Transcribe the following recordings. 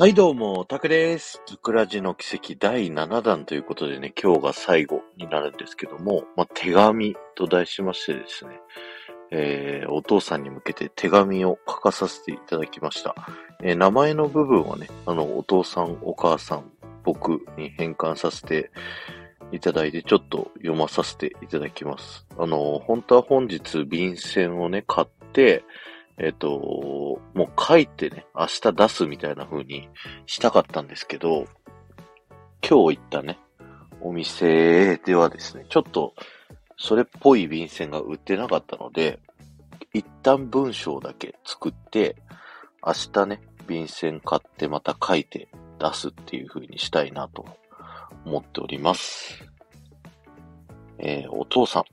はい、どうも、タクです。タクラジの奇跡第7弾ということでね、今日が最後になるんですけども、まあ、手紙と題しましてですね、えー、お父さんに向けて手紙を書かさせていただきました。えー名前の部分はね、あの、お父さん、お母さん、僕に変換させていただいて、ちょっと読まさせていただきます。あの、本当は本日便箋をね、買って、えっ、と、もう書いてね、明日出すみたいな風にしたかったんですけど、今日行ったね、お店ではですね、ちょっと、それっぽい便箋が売ってなかったので、一旦文章だけ作って、明日ね、便箋買ってまた書いて出すっていう風にしたいなと思っております。えーお父さん、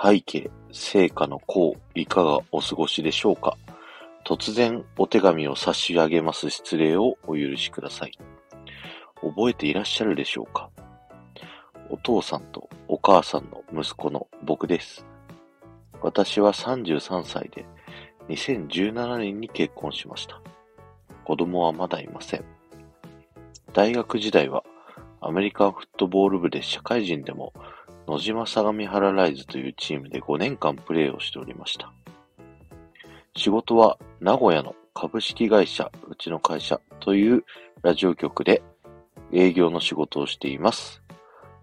背景、成果の功、いかがお過ごしでしょうか？突然お手紙を差し上げます失礼をお許しください。覚えていらっしゃるでしょうか？お父さんとお母さんの息子の僕です。私は33歳で2017年に結婚しました。子供はまだいません。大学時代はアメリカンフットボール部で社会人でも野島相模原ライズというチームで5年間プレーをしておりました。仕事は名古屋の株式会社うちの会社というラジオ局で営業の仕事をしています。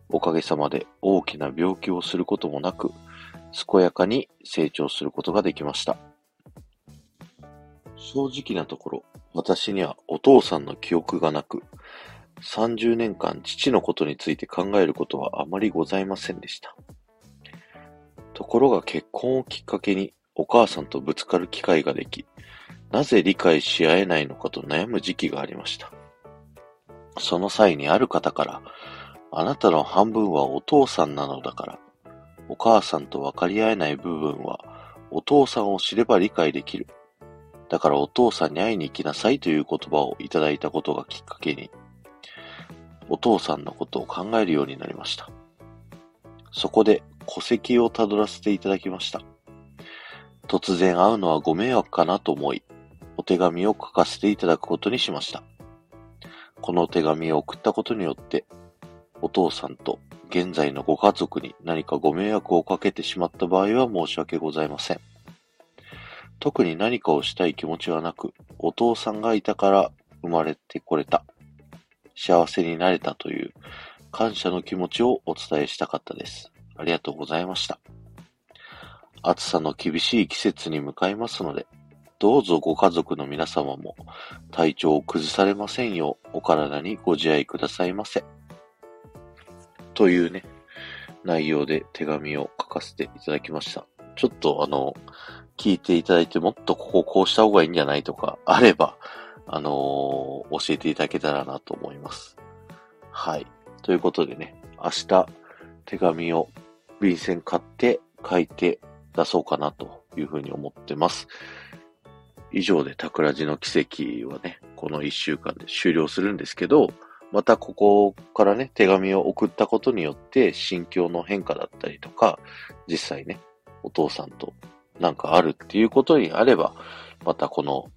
おかげさまで大きな病気をすることもなく、健やかに成長することができました。正直なところ、私にはお父さんの記憶がなく、30年間父のことについて考えることはあまりございませんでした。ところが結婚をきっかけにお母さんとぶつかる機会ができ、なぜ理解し合えないのかと悩む時期がありました。その際にある方から、あなたの半分はお父さんなのだから、お母さんと分かり合えない部分はお父さんを知れば理解できる。だからお父さんに会いに行きなさいという言葉をいただいたことがきっかけに、お父さんのことを考えるようになりました。そこで戸籍をたどらせていただきました。突然会うのはご迷惑かなと思い、お手紙を書かせていただくことにしました。この手紙を送ったことによって、お父さんと現在のご家族に何かご迷惑をかけてしまった場合は申し訳ございません。特に何かをしたい気持ちはなく、お父さんがいたから生まれてこれた。幸せになれたという感謝の気持ちをお伝えしたかったです。ありがとうございました。暑さの厳しい季節に向かいますので、どうぞご家族の皆様も体調を崩されませんようお体にご自愛くださいませ。というね、内容で手紙を書かせていただきました。ちょっとあの、聞いていただいてもっとこここうした方がいいんじゃないとかあれば、あのー教えていただけたらなと思います。はい。ということでね、明日手紙を便箋買って書いて出そうかなというふうに思ってます。以上で桜地の奇跡はね、この一週間で終了するんですけど、またここからね、手紙を送ったことによって心境の変化だったりとか、実際ね、お父さんとなんかあるっていうことにあれば、またこの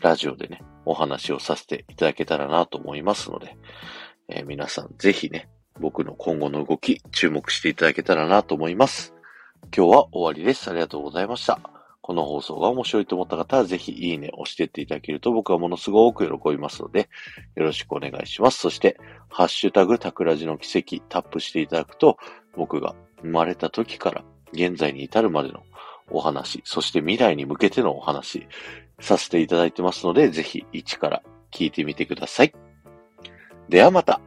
ラジオでね、お話をさせていただけたらなと思いますので、えー皆さんぜひね、僕の今後の動き注目していただけたらなと思います。今日は終わりです。ありがとうございました。この放送が面白いと思った方はぜひいいね押してっていただけると僕はものすごく喜びますので、よろしくお願いします。そして、ハッシュタグタクラジの奇跡タップしていただくと、僕が生まれた時から現在に至るまでのお話、そして未来に向けてのお話、させていただいてますので、ぜひ一から聞いてみてください。ではまた